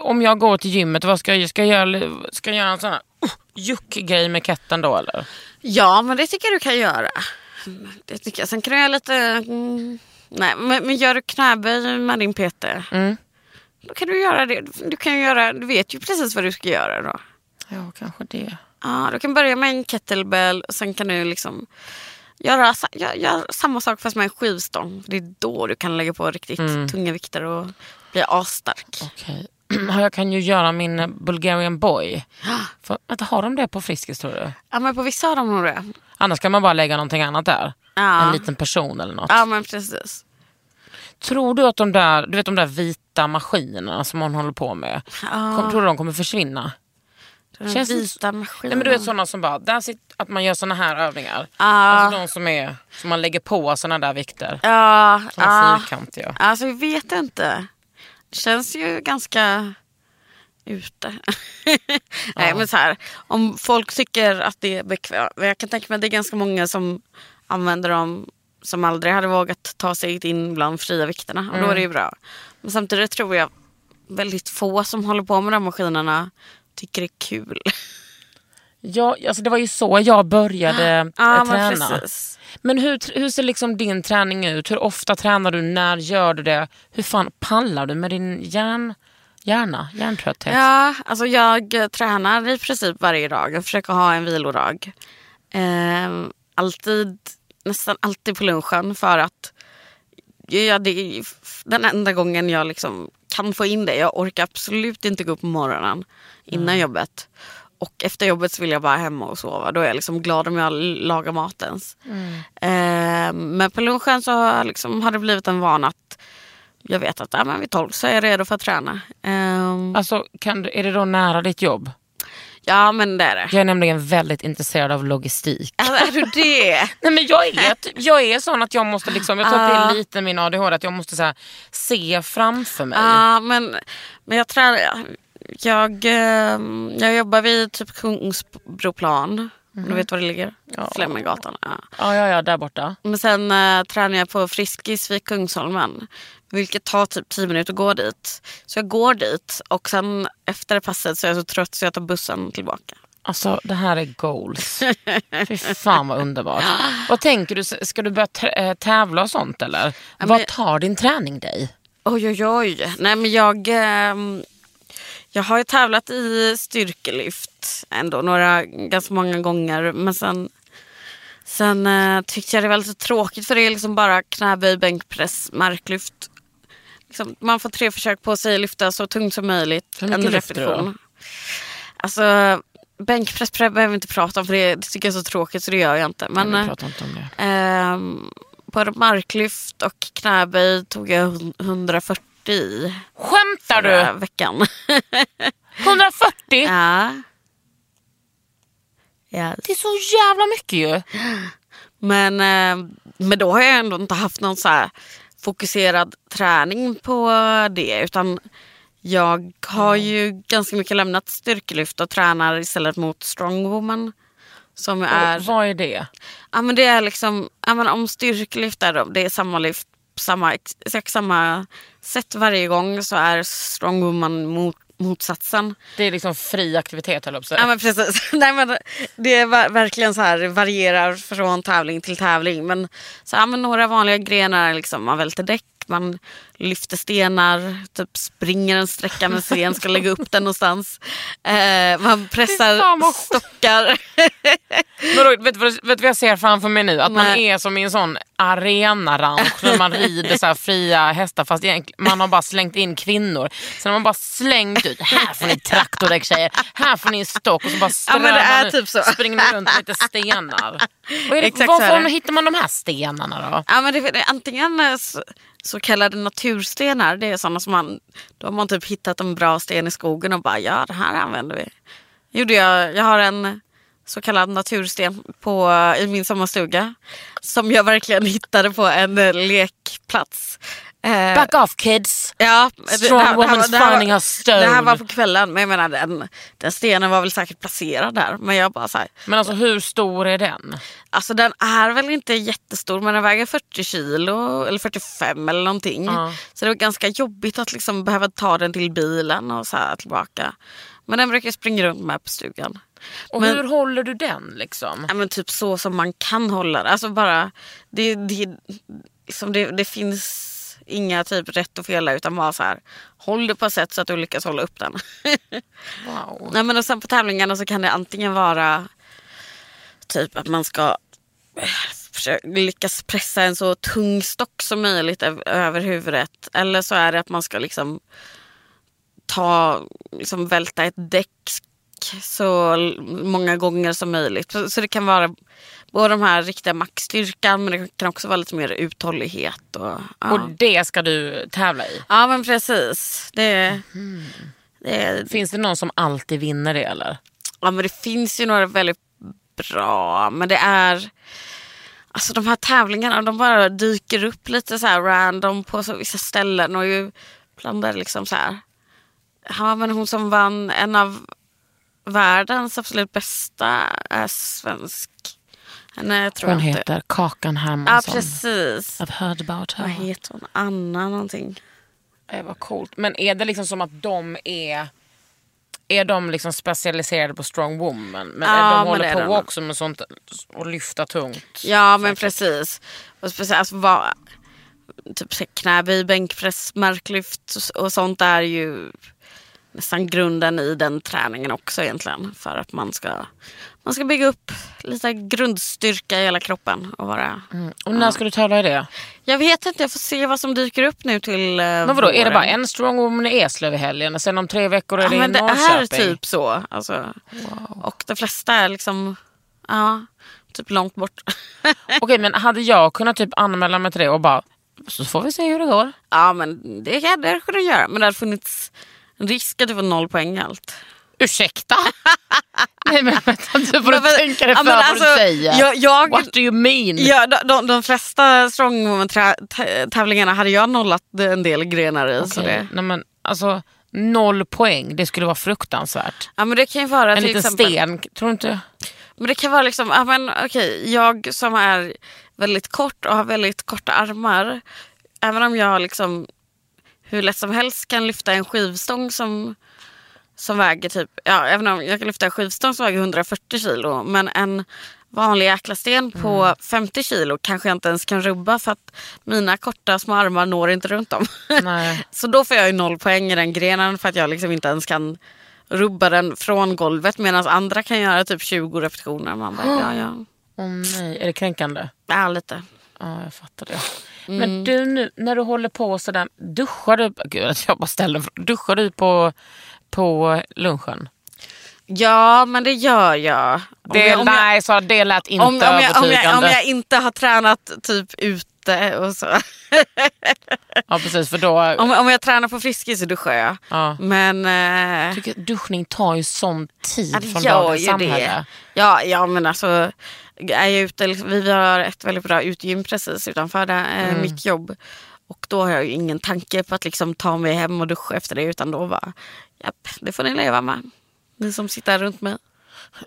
Om jag går till gymmet, vad ska jag, ska jag, göra, ska jag göra en sån här uh, juck-grej med ketten då eller? Ja, men det tycker jag du kan göra. Det tycker jag. Sen kan du göra lite... Mm, nej, men, men gör du knäböj med din PT. Mm. Då kan du göra det. Du, kan göra, du vet ju precis vad du ska göra då. Ja, kanske det. Ja, du kan börja med en kettlebell och sen kan du liksom göra, gör, gör samma sak fast med en skivstång. Det är då du kan lägga på riktigt tunga vikter och bli asstark. Okej. Ja, Jag kan ju göra min Bulgarian boy. För, vänta, har de det på Friskis tror du? Ja, men på vissa har de nog det. Annars kan man bara lägga någonting annat där. Ja. En liten person eller något. Ja, men precis. Tror du att de där, du vet, de där vita maskinerna som man håller på med, kom, tror du de kommer försvinna? Den Känns vita Nej, maskinen. men du vet sådana som bara, där sitter, att man gör såna här övningar. Ja. Alltså de som, är, som man lägger på såna där vikter. Ja, Såna ja. fyrkantiga. Alltså jag vet inte. Känns ju ganska ute. Nej men så här, om folk tycker att det är bekvämt. Jag kan tänka mig att det är ganska många som använder dem som aldrig hade vågat ta sig in bland fria vikterna. Och då är det ju bra. Men samtidigt tror jag väldigt få som håller på med de maskinerna tycker det är kul. Ja, alltså det var ju så jag började Ja eh, men träna. precis. Men hur, hur ser liksom din träning ut? Hur ofta tränar du? När gör du det? Hur fan pallar du med din hjärn, hjärna, hjärntrötthet? Ja, alltså jag tränar i princip varje dag. Jag försöker ha en vilodag. Ehm, alltid, nästan alltid på lunchen för att ja, det den enda gången jag liksom kan få in det. Jag orkar absolut inte gå upp på morgonen innan jobbet. Och efter jobbet så vill jag bara hem och sova. Då är jag liksom glad om jag lagar mat ens. Ehm, men på lunchen så har, liksom, har det blivit en vana att jag vet att ja, men vid tolv så är jag redo för att träna. Ehm, Alltså, kan du, är det då nära ditt jobb? Ja men det är det. Jag är nämligen väldigt intresserad av logistik. Alltså, är du det? Nej, men jag, är, jag är sån att jag måste, liksom, jag tror att det är lite min ADHD, att jag måste så här, se framför mig. Ja men, men jag tränar. Jag, eh, jag jobbar vid typ Kungsbroplan. Du vet var det ligger? Flemminggatan. Ja. Ja, ja, ja, där borta. Men sen eh, tränar jag på Friskis vid Kungsholmen. Vilket tar typ 10 minuter att gå dit. Så jag går dit och sen efter passet så är jag så trött så jag tar bussen tillbaka. Alltså det här är goals. Fy fan vad underbart. Vad tänker du, ska du börja eh, tävla och sånt eller? men- Vad tar din träning dig? Oj oj oj. Nej men jag, ehm, jag har ju tävlat i styrkelyft ändå några, ganska många gånger. Men sen, sen eh, tyckte jag det var lite tråkigt för det är liksom bara knäböj, bänkpress, marklyft. liksom, man får tre försök på sig att lyfta så tungt som möjligt. Hur mycket en lyfter du repetition. Alltså bänkpress behöver vi inte prata om för det, det tycker jag är så tråkigt så det gör jag inte. Men, vi pratar inte om det. Ehm, både marklyft och knäböj tog jag hun- 140 i Skämtar du? veckan. 140? ja. ja. Det är så jävla mycket ju. Men, eh, men då har jag ändå inte haft någon så här fokuserad träning på det. Utan jag har ju ganska mycket lämnat styrkelyft och tränar istället mot strongwoman. Som är... Och Vad är det? Ja men det är liksom, ja, men om styrkelyft är då, det är samma lyft på samma, exakt samma sätt varje gång så är strongwoman mot, motsatsen. Det är liksom fri aktivitet höll jag på Ja men precis. Nej, men det är ver- verkligen så här, varierar från tävling till tävling. Men, så, ja, men några vanliga grenar är liksom, man välter däck, man lyfter stenar, typ springer en sträcka med sten, ska lägga upp den någonstans. Eh, man pressar stockar. Vadå, vet, vet du vad jag ser framför mig nu? Att man Nej. är som i en sån arenaranch när man rider så fria hästar fast egentligen- man har bara slängt in kvinnor. Sen har man bara slängt ut, här får ni traktordäck tjejer, här får ni en stock och så bara Ja, men är nu- typ så. springer runt med lite stenar. Det, Exakt var så är får- det. hittar man de här stenarna då? Ja, men det, det, antingen eh, så, så kallade naturstenar, det är sådana som man, då har man typ hittat en bra sten i skogen och bara ja det här använder vi. Gjorde jag, jag har en så kallad natursten på, i min sommarstuga som jag verkligen hittade på en eh, lekplats. Eh, Back off kids! Ja, Strong det här- woman's var- det här finding her stone. Det här var på kvällen, men jag menar den, den stenen var väl säkert placerad där. Men jag bara så här, Men alltså hur stor är den? Alltså den är väl inte jättestor men den väger 40 kilo eller 45 eller någonting. Ja. Så det var ganska jobbigt att liksom behöva ta den till bilen och så här tillbaka. Men den brukar jag springa runt med på stugan. Och Men- hur håller du den liksom? Ja, men typ så som man kan hålla det. Alltså bara, det, det, liksom det, det finns inga typ rätt och fel utan bara så här. Håll det på ett sätt så att du lyckas hålla upp den. Wow. Nej, men och sen på tävlingarna så kan det antingen vara typ att man ska eh, lyckas pressa en så tung stock som möjligt öv- över huvudet. Eller så är det att man ska liksom ta, liksom välta ett däck så l- många gånger som möjligt. Så, så det kan vara både de här riktiga maxstyrkan men det kan också vara lite mer uthållighet. Och, ja. Och det ska du tävla i? ja men precis. Det, det, Finns det någon som alltid vinner det eller? Ja men det finns ju några väldigt bra men det är Alltså de här tävlingarna de bara dyker upp lite så här random på så vissa ställen och ju det liksom så här Ja men hon som vann en av världens absolut bästa är svensk. Tror Hon jag inte. heter Kakan Ja Hermansson. precis. I've heard about Vad her. heter hon? Anna någonting. Det var coolt. Men är det liksom som att de är är de liksom specialiserade på strong woman? Men Ja, de men håller på de också med sånt och lyfta tungt? Ja men precis. Och speciellt alltså, vad, typ knäböj, bänkpress, marklyft och sånt är ju nästan grunden i den träningen också egentligen. För att man ska, man ska bygga upp lite grundstyrka i hela kroppen. Och vara, Och när ska du tävla i det? Jag vet inte, jag får se vad som dyker upp nu till eh, Men vadå, är det våren. bara en strong woman i Eslöv i helgen och sen om tre veckor är Ja, det men i det Norrköping? är typ så. Alltså. Och de flesta är liksom, ja, typ långt bort. Okej men hade jag kunnat typ anmäla mig till det och bara så får vi se hur det går. Ja men det kan det kunde du göra. Men det hade funnits risk att du får noll poäng allt. Ursäkta? Nej men vänta nu får du Men- tänka dig för men vad alltså, du säger. jag- jag- What do you mean? Ja, de, de, de flesta strongwoman-tävlingarna hade jag nollat en del grenar i. Så Okej, det, Nej, men, alltså, noll poäng, det skulle vara fruktansvärt. ja, men det kan ju vara En liten exempel, sten, tror du inte? Men det kan vara liksom, ja, men, okej, jag som är väldigt kort och har väldigt korta armar. Även om jag liksom hur lätt som helst kan lyfta en skivstång som, som väger typ, ja även om jag kan lyfta en skivstång som väger 140 kilo. Men en vanlig jäkla sten på Mm. 50 kilo kanske jag inte ens kan rubba för att mina korta små armar når inte runt dem. Så då får jag ju noll poäng i den grenen för att jag liksom inte ens kan rubba den från golvet medan andra kan göra typ 20 repetitioner. Man bara, ja, ja. Åh nej, är det kränkande? ja, lite. Ja, jag fattar det. Men du nu när du håller på sådär, duschar du, gud jag bara ställer duschar du på, på lunchen? Ja men det gör jag. Om Det, jag, om jag, nej, så det lät inte om, om, jag, om, övertygande. jag, om jag inte har tränat typ ute och så. Ja precis för då, Om, om jag tränar på Friskis så duschar jag. Ja. Men eh, tycker duschning tar ju sån tid från dagens samhälle. det. Ja, ja men alltså. Är jag ute, liksom, vi har ett väldigt bra utegym precis utanför där, eh, Mm. mitt jobb. Och då har jag ju ingen tanke på att liksom ta mig hem och duscha efter det. Utan då bara, japp, det får ni leva med. Ni som sitter runt mig.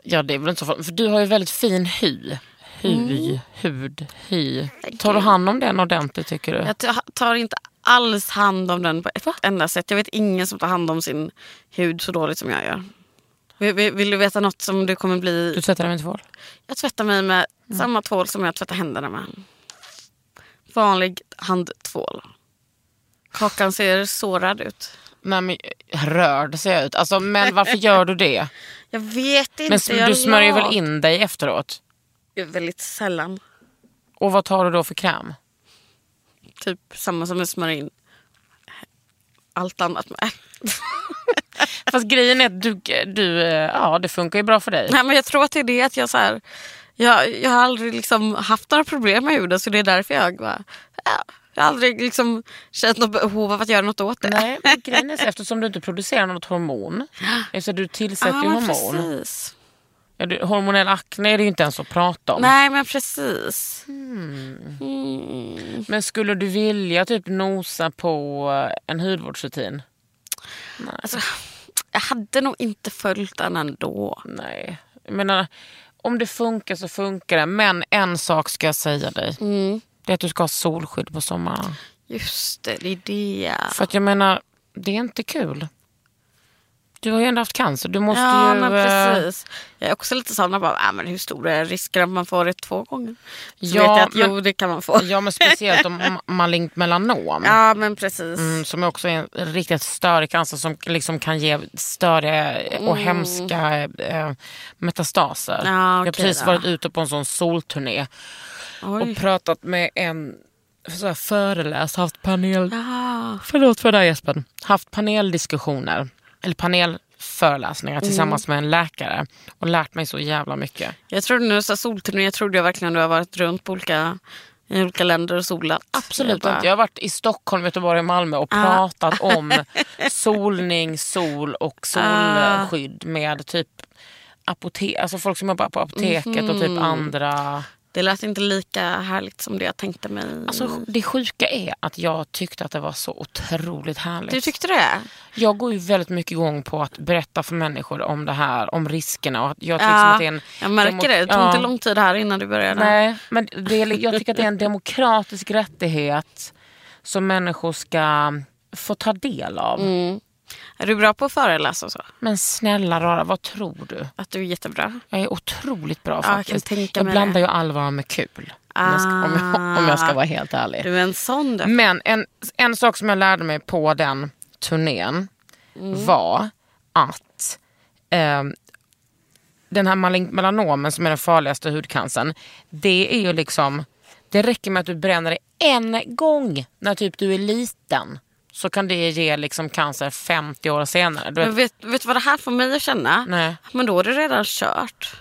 Ja det är väl inte så farligt, för du har ju väldigt fin hy. Hy, Mm. hud, hy. Tar du hand om den ordentligt tycker du? Jag ta- tar inte alls hand om den på ett enda sätt. Jag vet ingen som tar hand om sin hud så dåligt som jag gör. Vill, du veta något som du kommer bli... Du tvättar den med tvål? Jag tvättar mig med Mm. samma tvål som jag tvättar händerna med. Vanlig handtvål. Kakan ser sårad ut. Nej men rörd ser jag ut. Alltså, men varför gör du det? Jag vet inte. Men du smörjer väl in dig efteråt? Väldigt sällan. Och vad tar du då för kräm? Typ samma som jag smörjer in allt annat med. Fast grejen är att du, du, eh, ja det funkar ju bra för dig. Nej, men jag tror att det är det att jag så här, jag, jag har aldrig liksom haft några problem med huden så det är därför jag bara, ja, jag har aldrig liksom känt något behov av att göra något åt det. Nej, men grejen är så, eftersom du inte producerar något hormon. Eftersom du tillsätter Ja, hormon. precis. Ja, du, hormonell akne är det ju inte ens att prata om. Nej men precis. Men skulle du vilja typ nosa på en hudvårdsrutin? Alltså, jag hade nog inte följt den ändå. Nej. Jag menar, om det funkar så funkar det. Men en sak ska jag säga dig. Mm. Det är att du ska ha solskydd på sommaren. Just det, det är det. För att jag menar, det är inte kul. Du har ju ändå haft cancer. Du måste Ja ju... men eh, precis. Jag är också lite sån, bara, ah, men hur stor är risken att man får det två gånger? Så Ja, vet jag att men- jo det kan man få. Ja men speciellt om ma- malignt melanom. Ja men precis. Mm, som också är en riktigt störig cancer som liksom kan ge störiga och hemska eh, metastaser. Ja, jag har precis då. varit ute på en sån solturné Oj. och pratat med en så här, föreläst, haft panel... Ja. Förlåt för det här Jesper. Haft paneldiskussioner, eller panelföreläsningar Mm. tillsammans med en läkare och lärt mig så jävla mycket. Jag trodde när du sa solturné, jag trodde jag verkligen du har varit runt på olika, i olika länder och solat. Absolut bara- inte. Jag har varit i Stockholm, Göteborg och Malmö och Ah. pratat om solning, sol och solskydd med typ apote- alltså folk som jobbar på apoteket och Mhm. typ andra. Det lät inte lika härligt som det jag tänkte mig. Alltså, det sjuka är att jag tyckte att det var så otroligt härligt. du tyckte det? Jag går ju väldigt mycket igång på att berätta för människor om det här, om riskerna. Och att jag Ja, att det en jag märker det. Det tog Ja. inte lång tid här innan du började. Nej, men det är, jag tycker att det är en demokratisk rättighet som människor ska få ta del av. Mm. Är du bra på att föreläsa och så? Men snälla rara, vad tror du? Att du är jättebra? Jag är otroligt bra Ja, jag faktiskt. jag mig blandar det. ju allvar med kul. Om, jag ska, om, jag, om jag ska vara helt ärlig. Du är en sån du. Men en, en sak som jag lärde mig på den turnén var att eh, den här melanomen som är den farligaste hudcancern, det är ju liksom, det räcker med att du bränner dig en gång när typ du är liten. Så kan det ge liksom cancer 50 år senare. Du vet, Men vet, vet du vad det här får mig att känna? Nej. Men då är det redan kört.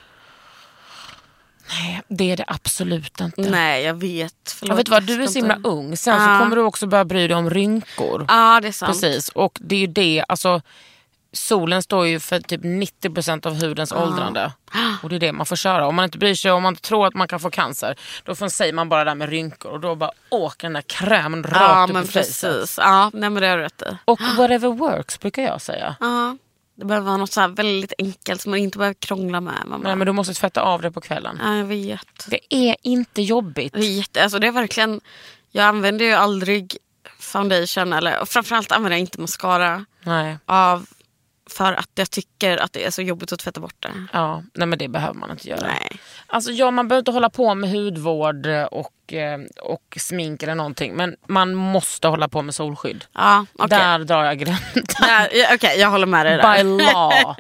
det är det absolut inte. Nej jag vet. Förlåt, Jag vet vad, du är så himla ung. Sen Ja. så kommer du också börja bry dig om rynkor. Ja det är sant. Precis, och det är ju det, alltså solen står ju för typ 90% av hudens åldrande. Och det är det man får köra. Om man inte bryr sig, om man inte tror att man kan få cancer, då säger man bara det där med rynkor och då bara åker den där krämen rakt Ja upp men i precis. Ja, nej, men det har du rätt i. Och whatever works brukar jag säga. Ja. Det behöver vara något så här väldigt enkelt som man inte behöver krångla med. Man bara, Nej men du måste tvätta av det på kvällen. ja, jag vet. Det är inte jobbigt. Är, jätte, alltså det är verkligen, jag använder ju aldrig foundation eller och framförallt använder jag inte mascara Nej. av för att jag tycker att det är så jobbigt att tvätta bort det. Ja, nej men det behöver man inte göra. Nej. Alltså ja, man behöver inte hålla på med hudvård och, eh, och smink eller någonting. Men man måste hålla på med solskydd. Ja, okej. Där drar jag gränsen. Okej, jag håller med dig där. By law.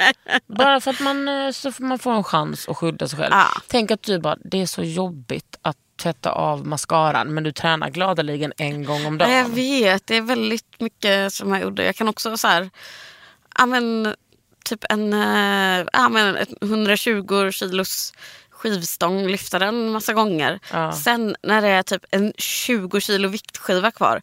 Bara för att man, eh, så får man får en chans att skydda sig själv. Ja. Tänk att du bara, det är så jobbigt att tvätta av mascaran men du tränar gladeligen en gång om dagen. Ja, jag vet, det är väldigt mycket som jag gjorde. Jag kan också så här, ja men typ en eh, ja, men ett 120 kilos skivstång, lyfta den massa gånger. Ja. Sen när det är typ en 20 kilo viktskiva kvar,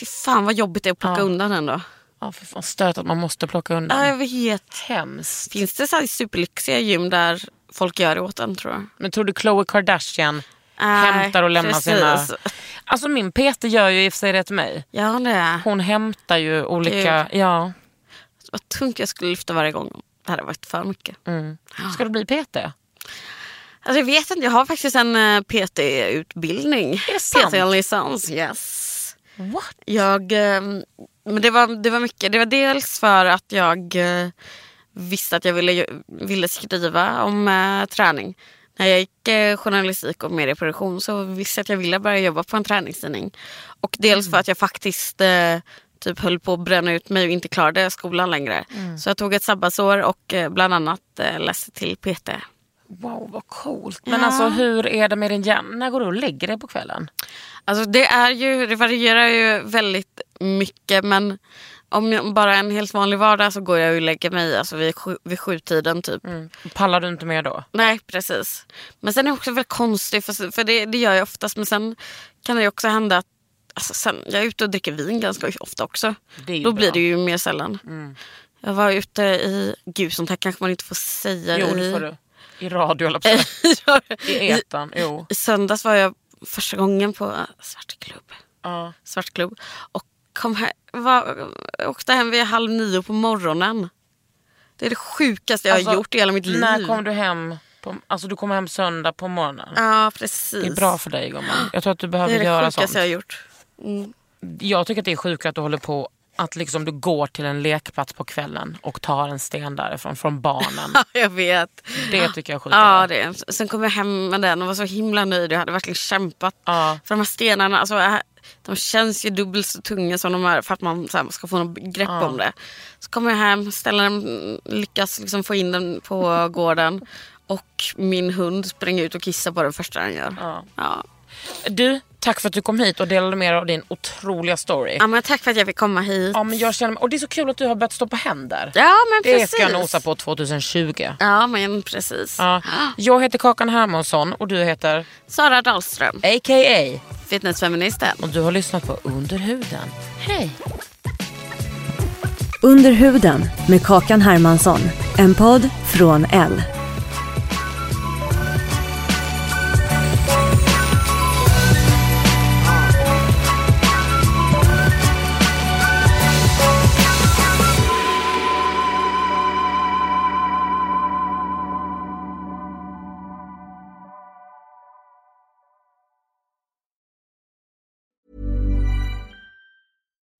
fy fan vad jobbigt det är att plocka Ja. undan den då. Ja, för fan stört att man måste plocka undan. Ja, jag vet. Hemskt. Finns det så här superlyxiga gym där folk gör det åt en tror jag? Men tror du Khloe Kardashian Nej, hämtar och lämnar sina... precis. Alltså min PT gör ju i och för sig det till mig. Ja det. Hon hämtar ju olika... Ja. Vad tungt jag skulle lyfta varje gång. Det hade varit för mycket. Mm. Ska du bli PT? Alltså jag vet inte, jag har faktiskt en eh, PT-utbildning. PT-licens, yes. What? Jag, eh, men det var, det var mycket. Det var dels för att jag eh, visste att jag ville, ville skriva om eh, träning. När jag gick eh, journalistik och medieproduktion så visste jag att jag ville börja jobba på en träningstidning. Och dels för att jag faktiskt eh, typ höll på att bränna ut mig och inte klarade skolan längre. Så jag tog ett sabbatsår och eh, bland annat eh, läste till PT. Wow, vad coolt. Men alltså hur är det med din hjärna? När går du och lägger dig på kvällen? Alltså det, är ju, det varierar ju väldigt mycket men om jag bara en helt vanlig vardag så går jag och lägger mig alltså vid, sju, vid sjutiden typ. Pallar du inte mer då? Nej precis. Men sen är det också väldigt konstigt för, för det, det gör jag oftast men sen kan det ju också hända att alltså sen, jag är ute och dricker vin ganska ofta också. Det är Då bra. blir det ju mer sällan. Jag var ute i, gud sånt här kanske man inte får säga. Jo, i, det får du. I radio eller på I etern. Jo. I söndags var jag första gången på Svartklubb. Ja. Svartklubb. Och kom här, var, åkte hem vid halv nio på morgonen. Det är det sjukaste jag Alltså, har gjort i hela mitt liv. När kom du hem? På, alltså du kom hem söndag på morgonen. Ja precis. Det är bra för dig gumman. Jag tror att du Det behöver är det göra sjukaste sånt. jag har gjort. Jag tycker att det är sjukt att du håller på att liksom du går till en lekplats på kvällen och tar en sten därifrån, från barnen. Ja, jag vet. Det tycker jag är sjukt. Ja, det. Sen kom jag hem med den och var så himla nöjd. Jag hade verkligen kämpat. Ja. För de här stenarna, alltså, äh, de känns ju dubbelt så tunga som de är för att man här, ska få något grepp om det. Så kommer jag hem, ställer den, lyckas liksom få in den på gården. Och min hund springer ut och kissar på den första den gör. Ja. Ja. Du, tack för att du kom hit och delade med dig av din otroliga story. Ja, men tack för att jag fick komma hit. Ja, men jag känner, och det är så kul att du har börjat stå på händer. Ja men det precis. ska jag nosa på 2020. Ja men precis. Ja. Jag heter Kakan Hermansson och du heter Sara Dahlström, a.k.a. fitnessfeministen. Och du har lyssnat på Under huden. Hej! Under huden med Kakan Hermansson. En podd från L.